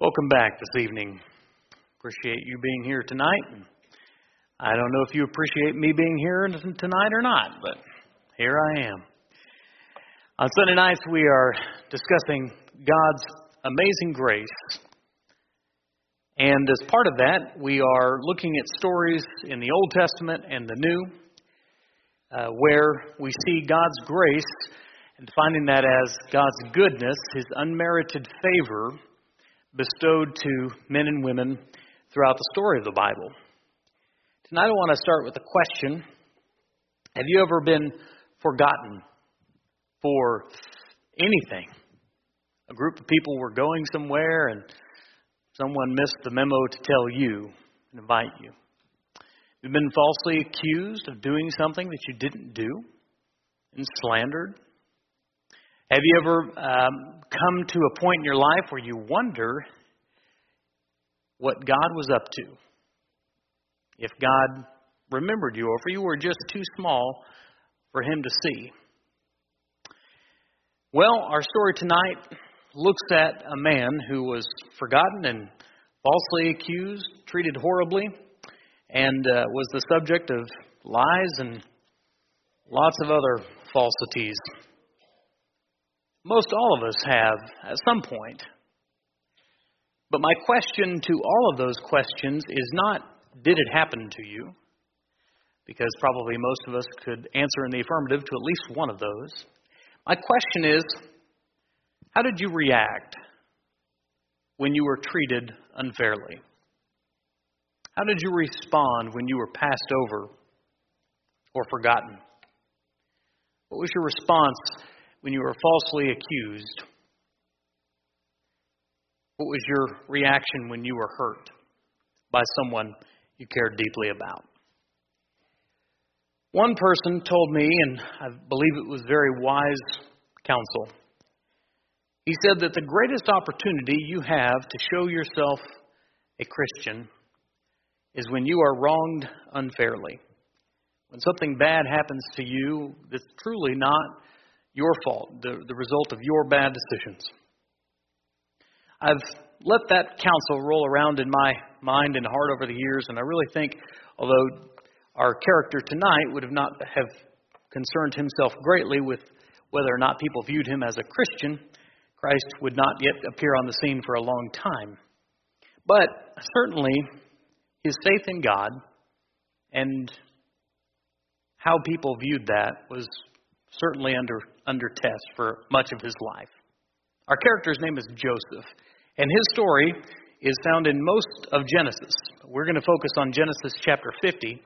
Welcome back this evening. Appreciate you being here tonight. I don't know if you appreciate me being here tonight or not, but here I am. On Sunday nights, we are discussing God's amazing grace. And as part of that, we are looking at stories in the Old Testament and the New uh, where we see God's grace and defining that as God's goodness, His unmerited favor bestowed to men and women throughout the story of the Bible. Tonight I want to start with a question Have you ever been forgotten for anything? A group of people were going somewhere and someone missed the memo to tell you and invite you. You've been falsely accused of doing something that you didn't do and slandered have you ever um, come to a point in your life where you wonder what God was up to? If God remembered you, or if you were just too small for Him to see? Well, our story tonight looks at a man who was forgotten and falsely accused, treated horribly, and uh, was the subject of lies and lots of other falsities. Most all of us have at some point. But my question to all of those questions is not, did it happen to you? Because probably most of us could answer in the affirmative to at least one of those. My question is, how did you react when you were treated unfairly? How did you respond when you were passed over or forgotten? What was your response when you were falsely accused? What was your reaction when you were hurt by someone you cared deeply about? One person told me, and I believe it was very wise counsel. He said that the greatest opportunity you have to show yourself a Christian is when you are wronged unfairly. When something bad happens to you that's truly not your fault, the, the result of your bad decisions. I've let that counsel roll around in my mind and heart over the years, and I really think, although our character tonight would have not have concerned himself greatly with whether or not people viewed him as a Christian, Christ would not yet appear on the scene for a long time. But certainly, his faith in God and how people viewed that was certainly under, under test for much of his life. Our character's name is Joseph, and his story is found in most of Genesis. We're going to focus on Genesis chapter 50,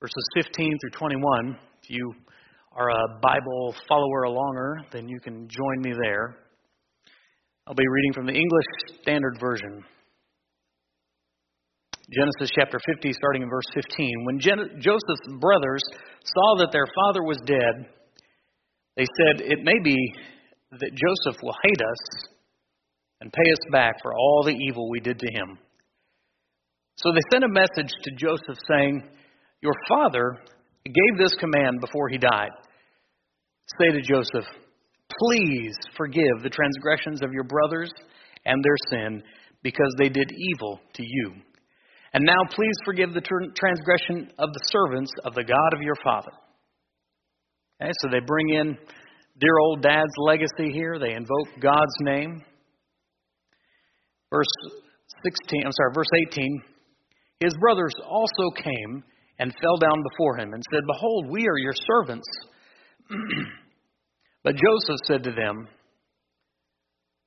verses 15 through 21. If you are a Bible follower alonger, then you can join me there. I'll be reading from the English Standard Version. Genesis chapter 50, starting in verse 15. When Gen- Joseph's brothers saw that their father was dead, they said, It may be that Joseph will hate us and pay us back for all the evil we did to him. So they sent a message to Joseph saying, Your father gave this command before he died. Say to Joseph, Please forgive the transgressions of your brothers and their sin, because they did evil to you. And now please forgive the transgression of the servants of the God of your father. Okay, so they bring in dear old dad's legacy here. They invoke God's name. Verse 16, I'm sorry, verse 18. His brothers also came and fell down before him and said, Behold, we are your servants. but Joseph said to them,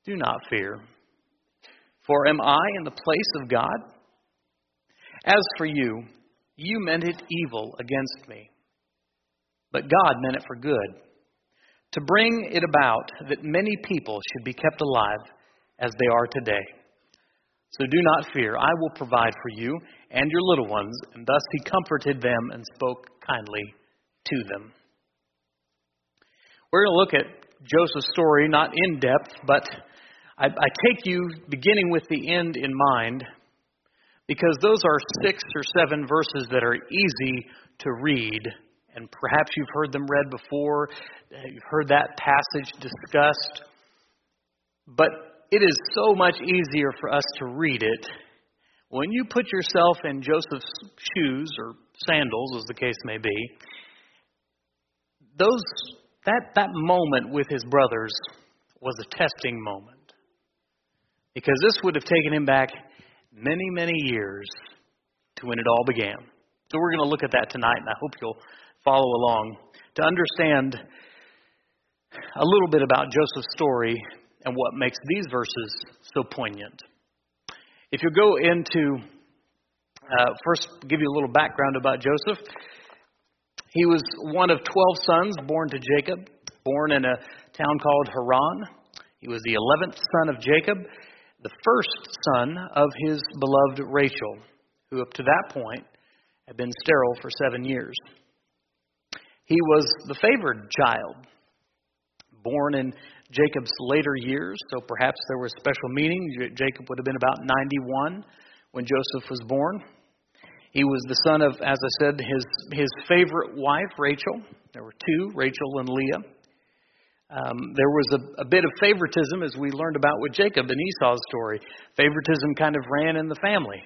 Do not fear, for am I in the place of God? As for you, you meant it evil against me, but God meant it for good, to bring it about that many people should be kept alive as they are today. So do not fear, I will provide for you and your little ones. And thus he comforted them and spoke kindly to them. We're going to look at Joseph's story, not in depth, but I, I take you beginning with the end in mind because those are six or seven verses that are easy to read. And perhaps you've heard them read before, uh, you've heard that passage discussed. But it is so much easier for us to read it when you put yourself in Joseph's shoes or sandals, as the case may be. Those that that moment with his brothers was a testing moment because this would have taken him back many, many years to when it all began. So we're going to look at that tonight, and I hope you'll follow along to understand a little bit about Joseph's story and what makes these verses so poignant. If you go into, uh, first give you a little background about Joseph. He was one of 12 sons born to Jacob, born in a town called Haran. He was the 11th son of Jacob, the first son of his beloved Rachel, who up to that point had been sterile for seven years. He was the favored child, born in Jacob's later years, so perhaps there was special meaning. Jacob would have been about 91 when Joseph was born. He was the son of, as I said, his, his favorite wife, Rachel. There were two, Rachel and Leah. Um, there was a, a bit of favoritism, as we learned about with Jacob and Esau's story. Favoritism kind of ran in the family.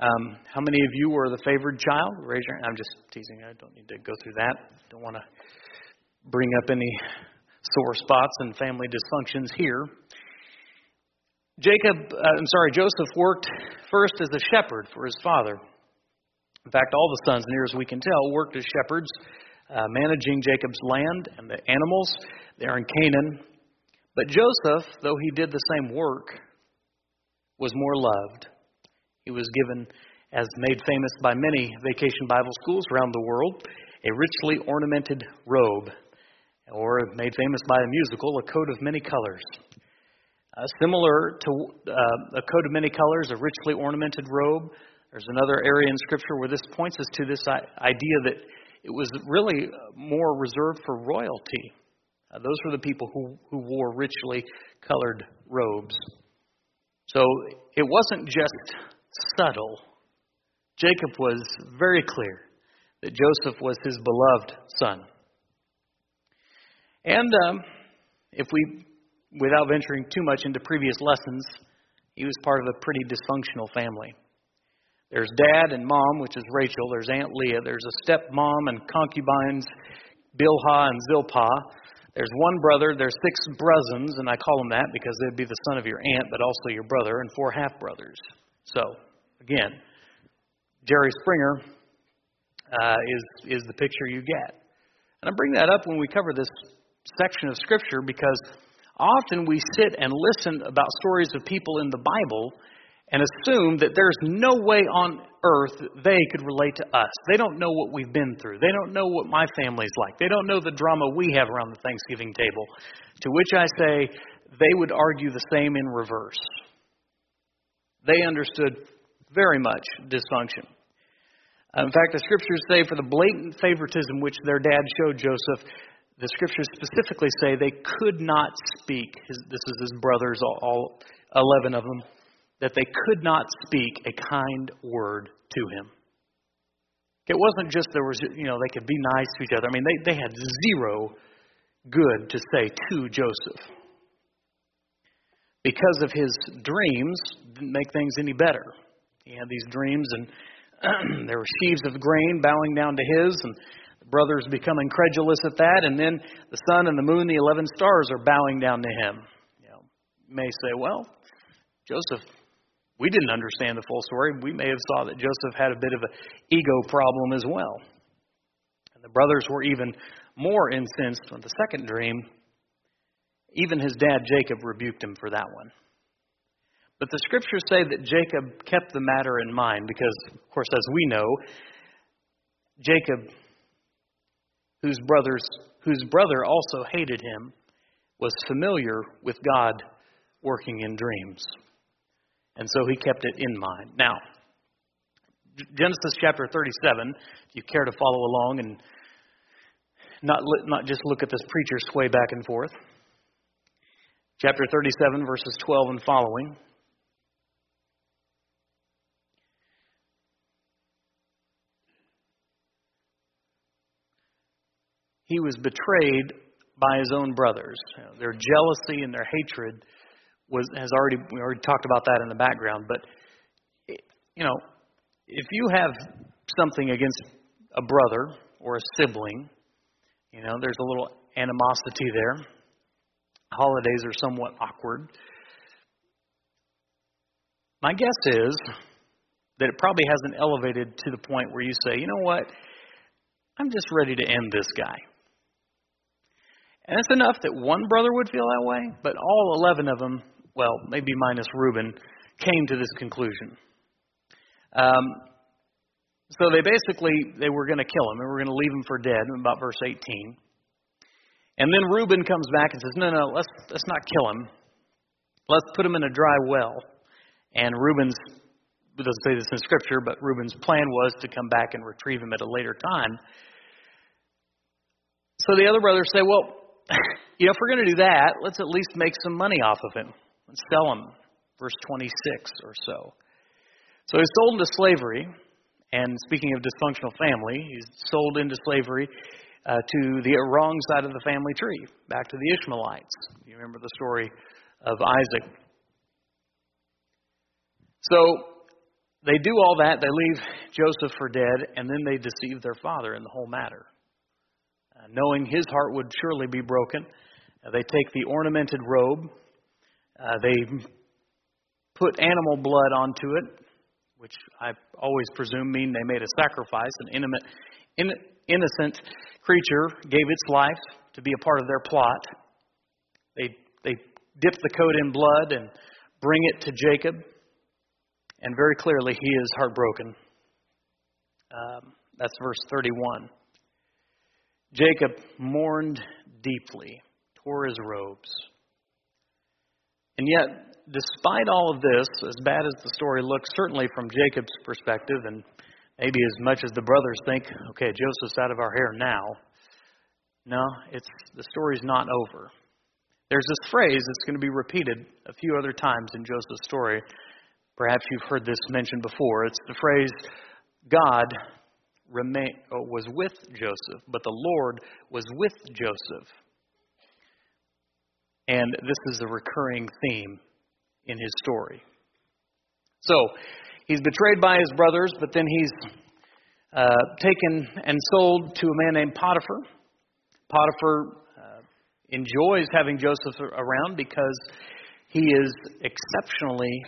Um, how many of you were the favored child? Raise your hand. I'm just teasing. I don't need to go through that. Don't want to bring up any sore spots and family dysfunctions here. Jacob, uh, I'm sorry, Joseph worked first as a shepherd for his father. In fact, all the sons, near as we can tell, worked as shepherds uh, managing Jacob's land and the animals there in Canaan. But Joseph, though he did the same work, was more loved. He was given, as made famous by many vacation Bible schools around the world, a richly ornamented robe, or made famous by a musical, a coat of many colors. Uh, similar to uh, a coat of many colors, a richly ornamented robe. There's another area in Scripture where this points us to this idea that it was really more reserved for royalty. Uh, those were the people who, who wore richly colored robes. So it wasn't just subtle. Jacob was very clear that Joseph was his beloved son. And um, if we, without venturing too much into previous lessons, he was part of a pretty dysfunctional family. There's dad and mom, which is Rachel. There's Aunt Leah. There's a stepmom and concubines, Bilhah and Zilpah. There's one brother. There's six brothers, and I call them that because they'd be the son of your aunt, but also your brother, and four half brothers. So, again, Jerry Springer uh, is is the picture you get. And I bring that up when we cover this section of Scripture because often we sit and listen about stories of people in the Bible and assume that there's no way on earth they could relate to us. They don't know what we've been through. They don't know what my family's like. They don't know the drama we have around the Thanksgiving table. To which I say, they would argue the same in reverse. They understood very much dysfunction. In fact, the scriptures say for the blatant favoritism which their dad showed Joseph, the scriptures specifically say they could not speak. His, this is his brothers, all, all 11 of them that they could not speak a kind word to him. It wasn't just there was, you know, they could be nice to each other. I mean, they, they had zero good to say to Joseph. Because of his dreams, didn't make things any better. He had these dreams, and there were sheaves of grain bowing down to his, and the brothers become incredulous at that, and then the sun and the moon, the eleven stars, are bowing down to him. You, know, you may say, well, Joseph we didn't understand the full story. We may have saw that Joseph had a bit of an ego problem as well. And the brothers were even more incensed with the second dream. Even his dad Jacob rebuked him for that one. But the scriptures say that Jacob kept the matter in mind because, of course, as we know, Jacob, whose brothers whose brother also hated him, was familiar with God working in dreams. And so he kept it in mind. Now, Genesis chapter 37, if you care to follow along and not, not just look at this preacher sway back and forth. Chapter 37, verses 12 and following. He was betrayed by his own brothers. You know, their jealousy and their hatred was has already we already talked about that in the background. But you know, if you have something against a brother or a sibling, you know, there's a little animosity there. Holidays are somewhat awkward. My guess is that it probably hasn't elevated to the point where you say, you know what, I'm just ready to end this guy. And it's enough that one brother would feel that way, but all 11 of them, well, maybe minus Reuben, came to this conclusion. Um, so they basically they were going to kill him. They were going to leave him for dead. About verse 18. And then Reuben comes back and says, "No, no, let's let's not kill him. Let's put him in a dry well." And Reuben's it doesn't say this in Scripture, but Reuben's plan was to come back and retrieve him at a later time. So the other brothers say, well, you know, if we're going to do that, let's at least make some money off of him. Let's sell him. Verse 26 or so. So he's sold into slavery. And speaking of dysfunctional family, he's sold into slavery uh, to the wrong side of the family tree, back to the Ishmaelites. You remember the story of Isaac. So they do all that. They leave Joseph for dead, and then they deceive their father in the whole matter. Uh, knowing his heart would surely be broken, uh, they take the ornamented robe. Uh, they put animal blood onto it, which I always presume mean they made a sacrifice. An intimate, in, innocent creature gave its life to be a part of their plot. They they dip the coat in blood and bring it to Jacob. And very clearly, he is heartbroken. Um, that's verse 31. Jacob mourned deeply, tore his robes. And yet, despite all of this, as bad as the story looks, certainly from Jacob's perspective, and maybe as much as the brothers think, okay, Joseph's out of our hair now. No, it's the story's not over. There's this phrase that's going to be repeated a few other times in Joseph's story Perhaps you've heard this mentioned before. It's the phrase, God remain, oh, was with Joseph, but the Lord was with Joseph. And this is a recurring theme in his story. So, he's betrayed by his brothers, but then he's uh, taken and sold to a man named Potiphar. Potiphar uh, enjoys having Joseph around because he is exceptionally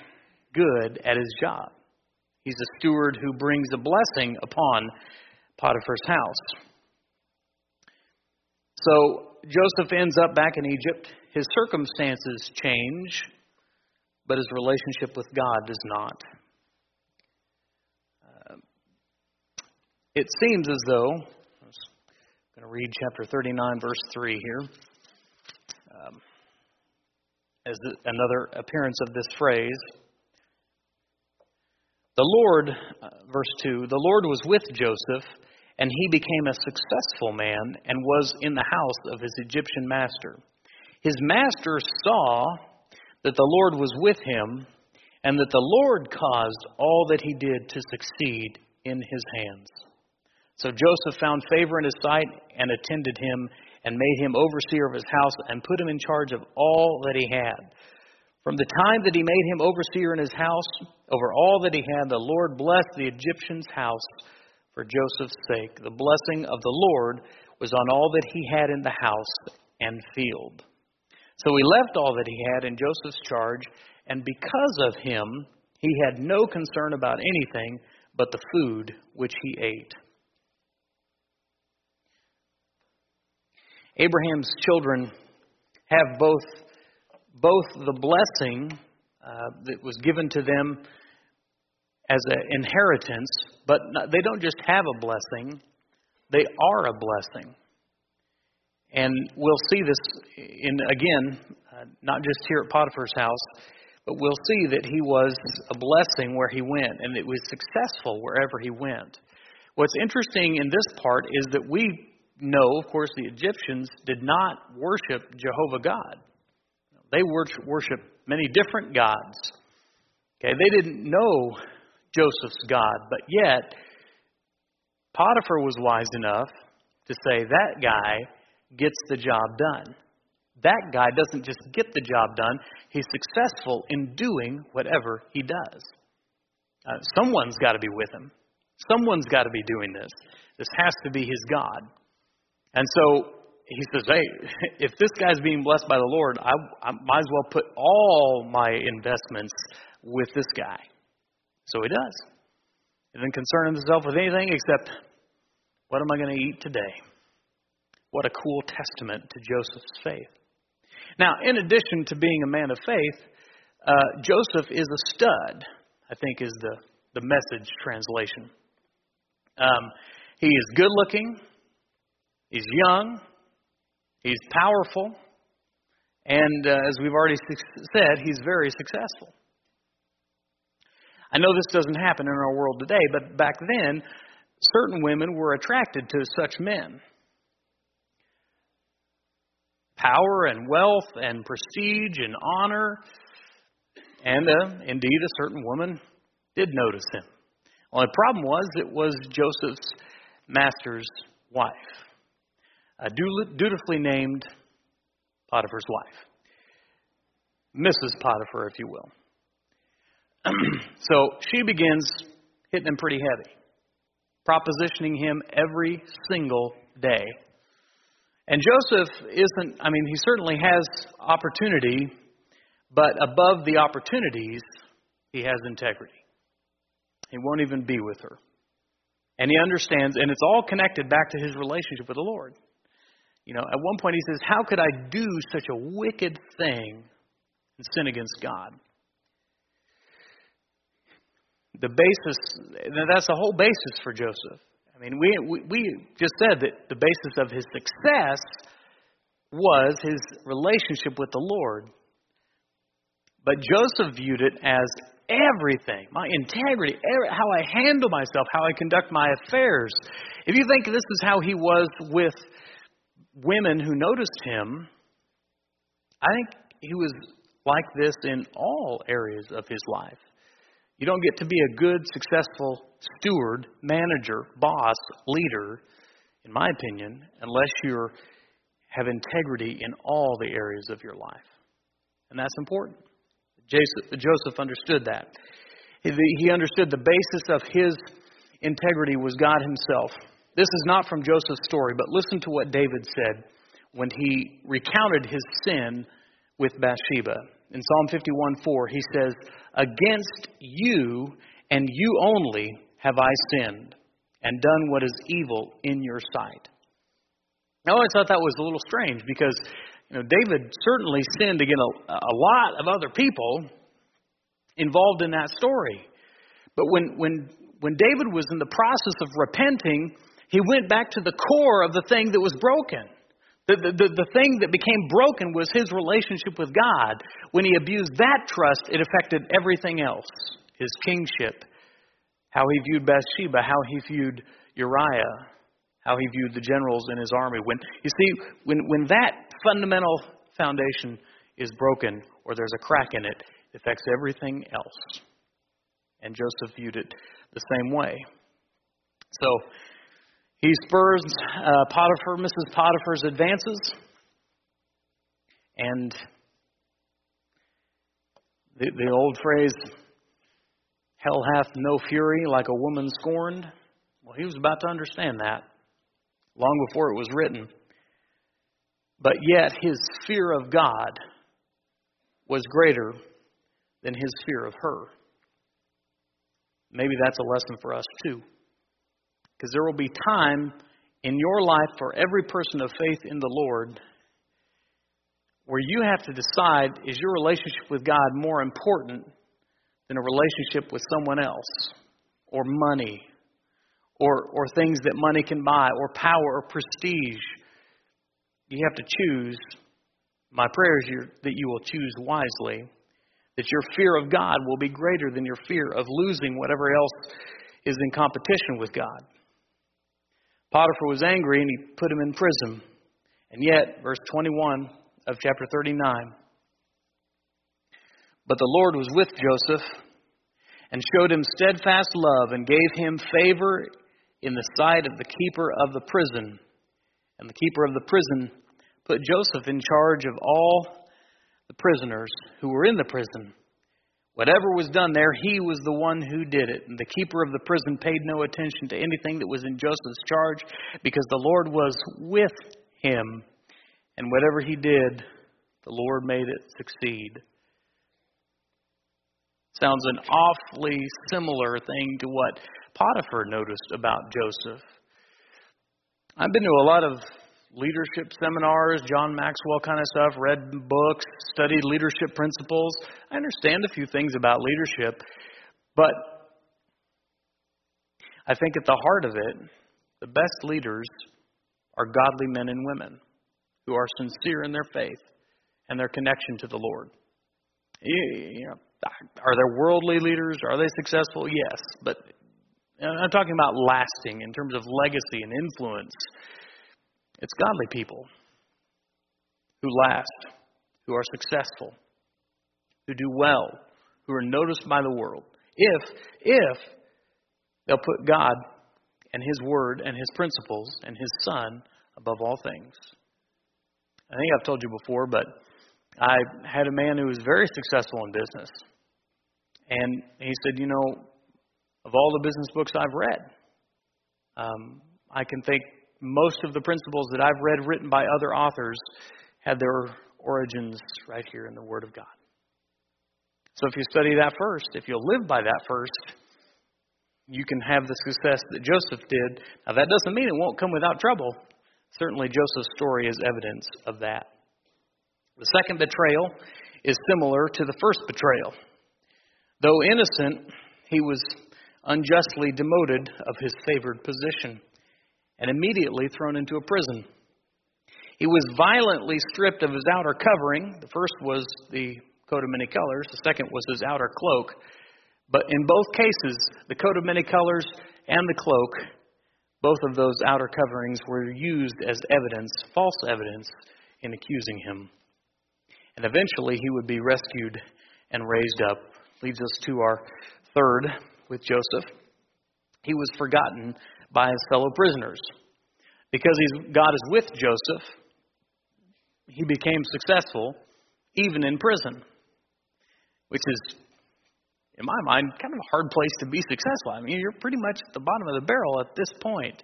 good at his job. He's a steward who brings a blessing upon Potiphar's house. So Joseph ends up back in Egypt. His circumstances change, but his relationship with God does not. Uh, it seems as though, I'm going to read chapter 39, verse 3 here, um, as another appearance of this phrase. The Lord, uh, verse 2, the Lord was with Joseph, and he became a successful man and was in the house of his Egyptian master. His master saw that the Lord was with him, and that the Lord caused all that he did to succeed in his hands. So Joseph found favor in his sight and attended him and made him overseer of his house and put him in charge of all that he had. From the time that he made him overseer in his house, over all that he had, the Lord blessed the Egyptian's house for Joseph's sake. The blessing of the Lord was on all that he had in the house and field. So he left all that he had in Joseph's charge, and because of him, he had no concern about anything but the food which he ate. Abraham's children have both both the blessing uh, that was given to them as an inheritance, but they don't just have a blessing, they are a blessing. And we'll see this in again, uh, not just here at Potiphar's house, but we'll see that he was a blessing where he went, and it was successful wherever he went. What's interesting in this part is that we know, of course, the Egyptians did not worship Jehovah God. They worship many different gods. Okay, they didn't know Joseph's God, but yet Potiphar was wise enough to say that guy gets the job done. That guy doesn't just get the job done, he's successful in doing whatever he does. Uh, someone's got to be with him. Someone's got to be doing this. This has to be his God. And so he says, Hey, if this guy's being blessed by the Lord, I, I might as well put all my investments with this guy. So he does. He doesn't concern himself with anything except, What am I going to eat today? What a cool testament to Joseph's faith. Now, in addition to being a man of faith, uh, Joseph is a stud, I think is the, the message translation. Um, he is good looking, he's young, he's powerful, and uh, as we've already said, he's very successful. I know this doesn't happen in our world today, but back then, certain women were attracted to such men. Power and wealth and prestige and honor, and uh, indeed, a certain woman did notice him. Only problem was, it was Joseph's master's wife, a dutifully named Potiphar's wife. Mrs. Potiphar, if you will. so she begins hitting him pretty heavy, propositioning him every single day. And Joseph isn't, I mean, he certainly has opportunity, but above the opportunities, he has integrity. He won't even be with her. And he understands, and it's all connected back to his relationship with the Lord. You know, at one point he says, How could I do such a wicked thing and sin against God? The basis, that's the whole basis for Joseph. I mean, we, we, we just said that the basis of his success was his relationship with the Lord. But Joseph viewed it as everything my integrity, how I handle myself, how I conduct my affairs. If you think this is how he was with women who noticed him, I think he was like this in all areas of his life. You don't get to be a good, successful steward, manager, boss, leader, in my opinion, unless you have integrity in all the areas of your life. And that's important. Joseph understood that. He understood the basis of his integrity was God Himself. This is not from Joseph's story, but listen to what David said when he recounted his sin with Bathsheba. In Psalm 51 4, he says, Against you and you only have I sinned and done what is evil in your sight. Now, I thought that was a little strange because you know, David certainly sinned against a, a lot of other people involved in that story. But when, when, when David was in the process of repenting, he went back to the core of the thing that was broken. The, the, the, thing that became broken was his relationship with God. When he abused that trust, it affected everything else his kingship, how he viewed Bathsheba, how he viewed Uriah, how he viewed the generals in his army. When you see, when when that fundamental foundation is broken or there's a crack in it, it affects everything else. And Joseph viewed it the same way. So he spurs uh, Potiphar, Mrs. Potiphar's advances, and the, the old phrase, hell hath no fury like a woman scorned. Well, he was about to understand that long before it was written. But yet, his fear of God was greater than his fear of her. Maybe that's a lesson for us, too. Because there will be time in your life for every person of faith in the Lord where you have to decide is your relationship with God more important than a relationship with someone else or money or, or things that money can buy, or power or prestige. You have to choose. My prayer is that you will choose wisely, that your fear of God will be greater than your fear of losing whatever else is in competition with God. Potiphar was angry and he put him in prison. And yet, verse 21 of chapter 39 But the Lord was with Joseph and showed him steadfast love and gave him favor in the sight of the keeper of the prison. And the keeper of the prison put Joseph in charge of all the prisoners who were in the prison. Whatever was done there, he was the one who did it. And the keeper of the prison paid no attention to anything that was in Joseph's charge because the Lord was with him. And whatever he did, the Lord made it succeed. Sounds an awfully similar thing to what Potiphar noticed about Joseph. I've been to a lot of leadership seminars, John Maxwell kind of stuff, read books, studied leadership principles. I understand a few things about leadership, but I think at the heart of it, the best leaders are godly men and women who are sincere in their faith and their connection to the Lord. You know, are there worldly leaders? Are they successful? Yes, but I'm talking about lasting in terms of legacy and influence. It's godly people who last, who are successful, who do well, who are noticed by the world. If, if they'll put God and His Word and His principles and His Son above all things. I think I've told you before, but I had a man who was very successful in business. And he said, You know, of all the business books I've read, um, I can think most of the principles that I've read written by other authors had their origins right here in the Word of God. So if you study that first, if you'll live by that first, you can have the success that Joseph did. Now, that doesn't mean it won't come without trouble. Certainly, Joseph's story is evidence of that. The second betrayal is similar to the first betrayal. Though innocent, he was unjustly demoted of his favored position and immediately thrown into a prison. He was violently stripped of his outer covering. The first was the coat of many colors, the second was his outer cloak. But in both cases, the coat of many colors and the cloak, both of those outer coverings were used as evidence, false evidence, in accusing him. And eventually he would be rescued and raised up. Leads us to our third with Joseph. He was forgotten by his fellow prisoners. Because God is with Joseph, he became successful even in prison, which is, in my mind, kind of a hard place to be successful. I mean, you're pretty much at the bottom of the barrel at this point.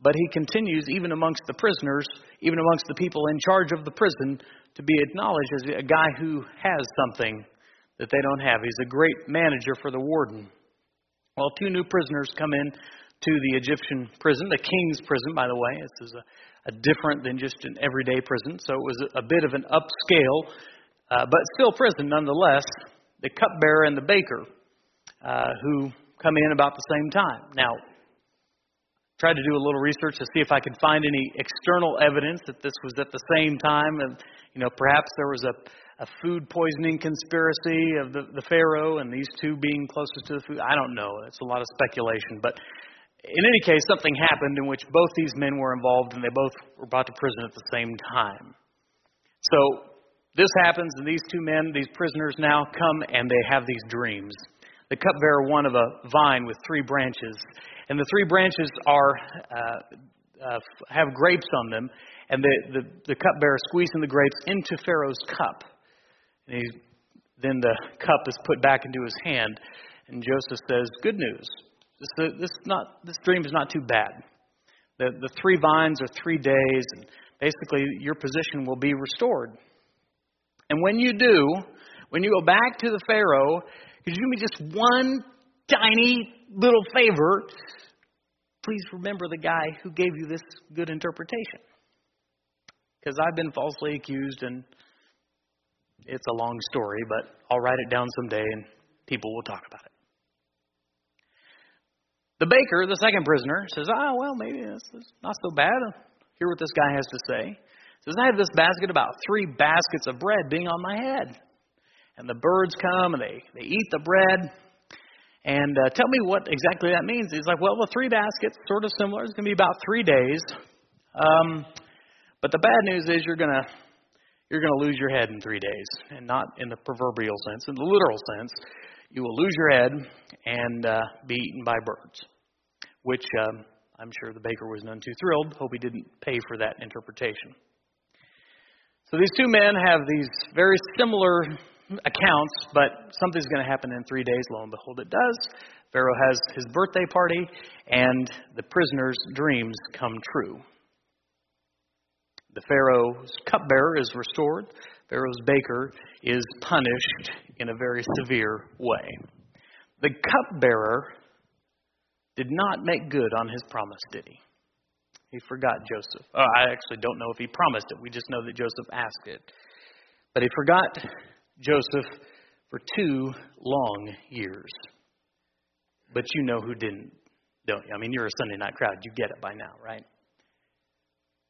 But he continues, even amongst the prisoners, even amongst the people in charge of the prison, to be acknowledged as a guy who has something that they don't have. He's a great manager for the warden. Well, two new prisoners come in to the Egyptian prison, the king's prison, by the way. This is a, a different than just an everyday prison, so it was a, bit of an upscale, uh, but still prison nonetheless. The cupbearer and the baker, uh, who come in about the same time. Now, tried to do a little research to see if I could find any external evidence that this was at the same time, and you know, perhaps there was a a food poisoning conspiracy of the, the Pharaoh and these two being closest to the food. I don't know. It's a lot of speculation. But in any case, something happened in which both these men were involved and they both were brought to prison at the same time. So this happens, and these two men, these prisoners now come and they have these dreams. The cupbearer one of a vine with three branches, and the three branches are uh, uh, have grapes on them, and the, the, the cupbearer squeezing the grapes into Pharaoh's cup. And he, then the cup is put back into his hand, and Joseph says, "Good news. This, uh, this, not, this dream is not too bad. The, the three vines are three days, and basically your position will be restored. And when you do, when you go back to the Pharaoh, could you do me just one tiny little favor? Please remember the guy who gave you this good interpretation. Because I've been falsely accused and it's a long story, but I'll write it down someday and people will talk about it. The baker, the second prisoner, says, Ah, well, maybe it's not so bad. Hear what this guy has to say. He says, I have this basket, about three baskets of bread being on my head. And the birds come and they, they eat the bread. And uh, tell me what exactly that means. He's like, Well, the three baskets, sort of similar. It's going to be about three days. Um, but the bad news is you're going to you're going to lose your head in three days, and not in the proverbial sense, in the literal sense. You will lose your head and uh, be eaten by birds, which um, I'm sure the baker was none too thrilled. Hope he didn't pay for that interpretation. So these two men have these very similar accounts, but something's going to happen in three days. Lo and behold, it does. Pharaoh has his birthday party, and the prisoner's dreams come true. The Pharaoh's cupbearer is restored. Pharaoh's baker is punished in a very severe way. The cupbearer did not make good on his promise, did he? He forgot Joseph. Oh, I actually don't know if he promised it. We just know that Joseph asked it. But he forgot Joseph for two long years. But you know who didn't, don't you? I mean, you're a Sunday night crowd. You get it by now, right?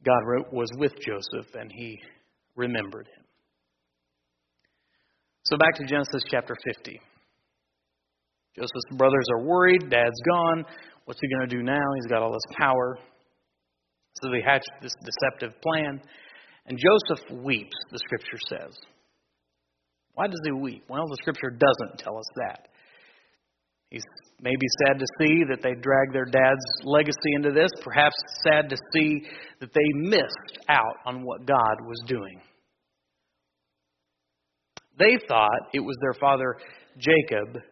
God was with Joseph and he remembered him. So back to Genesis chapter 50. Joseph's brothers are worried. Dad's gone. What's he going to do now? He's got all this power. So they hatch this deceptive plan. And Joseph weeps, the scripture says. Why does he weep? Well, the scripture doesn't tell us that. He's maybe sad to see that they dragged their dad's legacy into this, perhaps sad to see that they missed out on what God was doing. They thought it was their father Jacob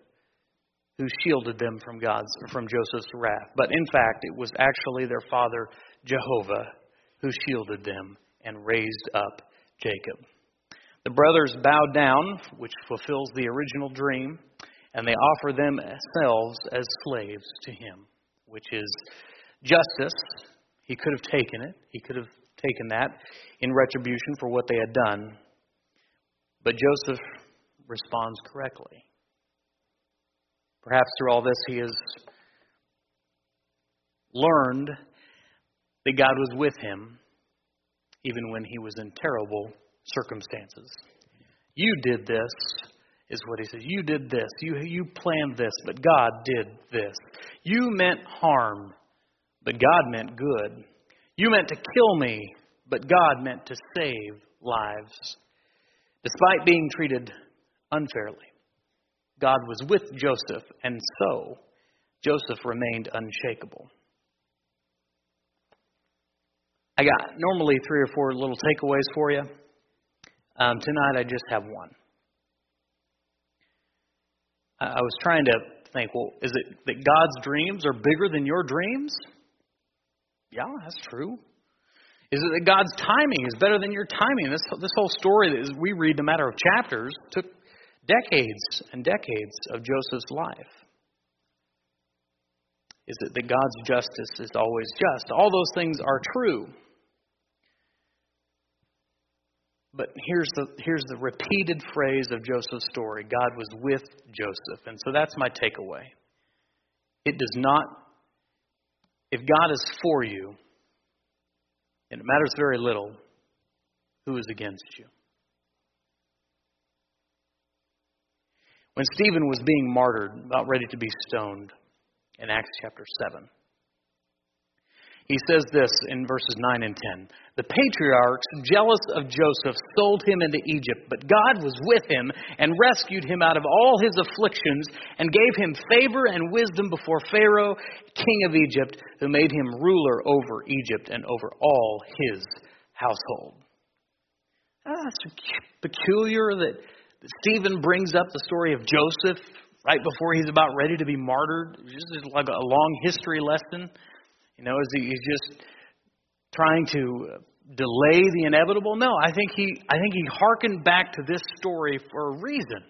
who shielded them from God's from Joseph's wrath, but in fact it was actually their father Jehovah who shielded them and raised up Jacob. The brothers bow down, which fulfills the original dream, and they offer themselves as slaves to him, which is justice. He could have taken it, he could have taken that in retribution for what they had done. But Joseph responds correctly. Perhaps through all this, he has learned that God was with him even when he was in terrible circumstances. You did this, is what he says. You did this. You, you planned this, but God did this. You meant harm, but God meant good. You meant to kill me, but God meant to save lives. Despite being treated unfairly, God was with Joseph, and so Joseph remained unshakable. I got normally three or four little takeaways for you. Um, tonight I just have one. I, was trying to think, well, is it that God's dreams are bigger than your dreams? Yeah, that's true. Is it that God's timing is better than your timing? This this whole story that we read a matter of chapters took decades and decades of Joseph's life. Is it that God's justice is always just? All those things are true. But here's the, here's the repeated phrase of Joseph's story God was with Joseph. And so that's my takeaway. It does not, if God is for you, and it matters very little, who is against you? When Stephen was being martyred, about ready to be stoned, in Acts chapter 7, he says this in verses 9 and 10. The patriarchs, jealous of Joseph, sold him into Egypt, but God was with him and rescued him out of all his afflictions and gave him favor and wisdom before Pharaoh, king of Egypt, who made him ruler over Egypt and over all his household. Ah, it's peculiar that Stephen brings up the story of Joseph right before he's about ready to be martyred. This is like a long history lesson. You know, is he, just trying to delay the inevitable? No, I think he I think he hearkened back to this story for a reason.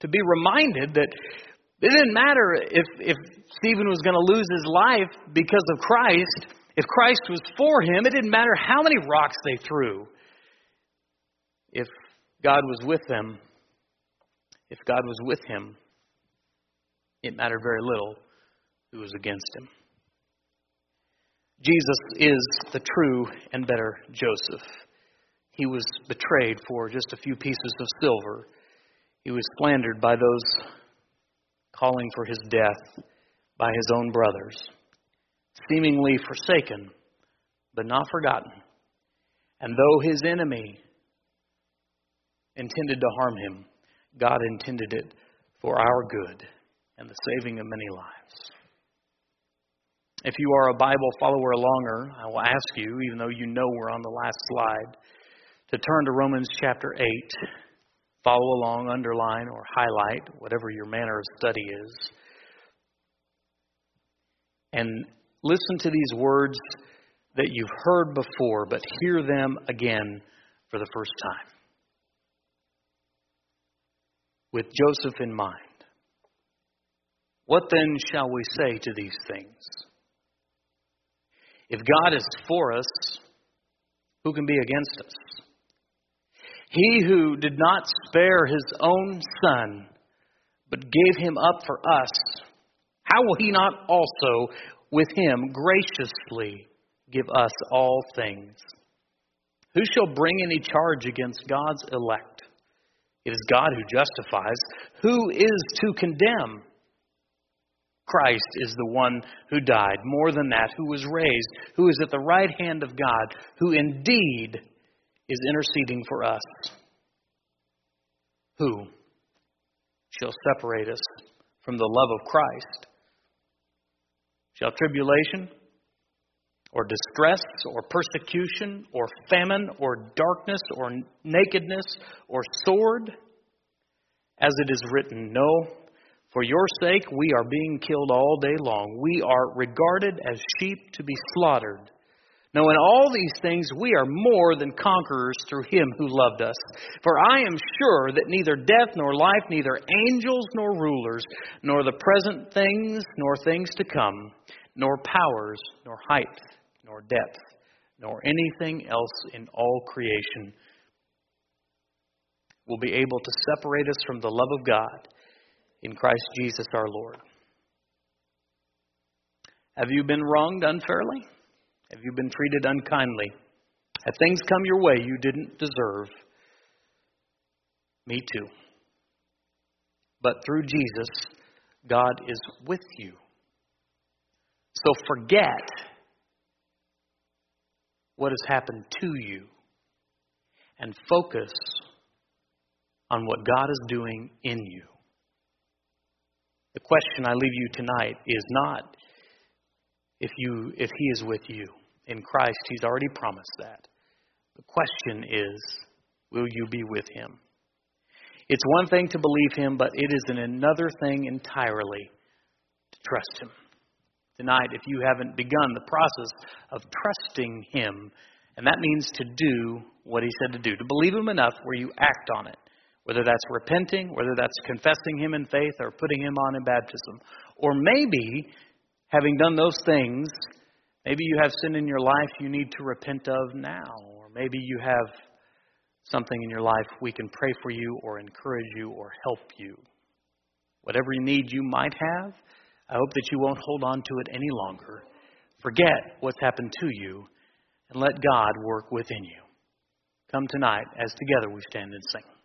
To be reminded that it didn't matter if if Stephen was going to lose his life because of Christ. If Christ was for him, it didn't matter how many rocks they threw. If God was with them, if God was with him, it mattered very little who was against him. Jesus is the true and better Joseph. He was betrayed for just a few pieces of silver. He was slandered by those calling for his death by his own brothers, seemingly forsaken, but not forgotten. And though his enemy intended to harm him, God intended it for our good and the saving of many lives. If you are a Bible follower longer, I will ask you, even though you know we're on the last slide, to turn to Romans chapter 8. Follow along, underline, or highlight, whatever your manner of study is. And listen to these words that you've heard before, but hear them again for the first time. With Joseph in mind. What then shall we say to these things? If God is for us, who can be against us? He who did not spare his own son, but gave him up for us, how will he not also with him graciously give us all things? Who shall bring any charge against God's elect? It is God who justifies. Who is to condemn? Christ is the one who died, more than that, who was raised, who is at the right hand of God, who indeed is interceding for us. Who shall separate us from the love of Christ? Shall tribulation, or distress, or persecution, or famine, or darkness, or nakedness, or sword? As it is written, No, for your sake we are being killed all day long. We are regarded as sheep to be slaughtered. Now, in all these things, we are more than conquerors through him who loved us. For I am sure that neither death nor life, neither angels nor rulers, nor the present things nor things to come, nor powers, nor height, nor depth, nor anything else in all creation will be able to separate us from the love of God in Christ Jesus our Lord. Have you been wronged unfairly? Have you been treated unkindly? Have things come your way you didn't deserve? Me too. But through Jesus, God is with you. So forget what has happened to you and focus on what God is doing in you. The question I leave you tonight is not if you if he is with you in Christ he's already promised that. The question is will you be with him? It's one thing to believe him but it is another thing entirely to trust him. Tonight if you haven't begun the process of trusting him and that means to do what he said to do to believe him enough where you act on it whether that's repenting whether that's confessing him in faith or putting him on in baptism or maybe Having done those things, maybe you have sin in your life you need to repent of now, or maybe you have something in your life we can pray for you or encourage you or help you. Whatever need you might have, I hope that you won't hold on to it any longer. Forget what's happened to you and let God work within you. Come tonight as together we stand and sing.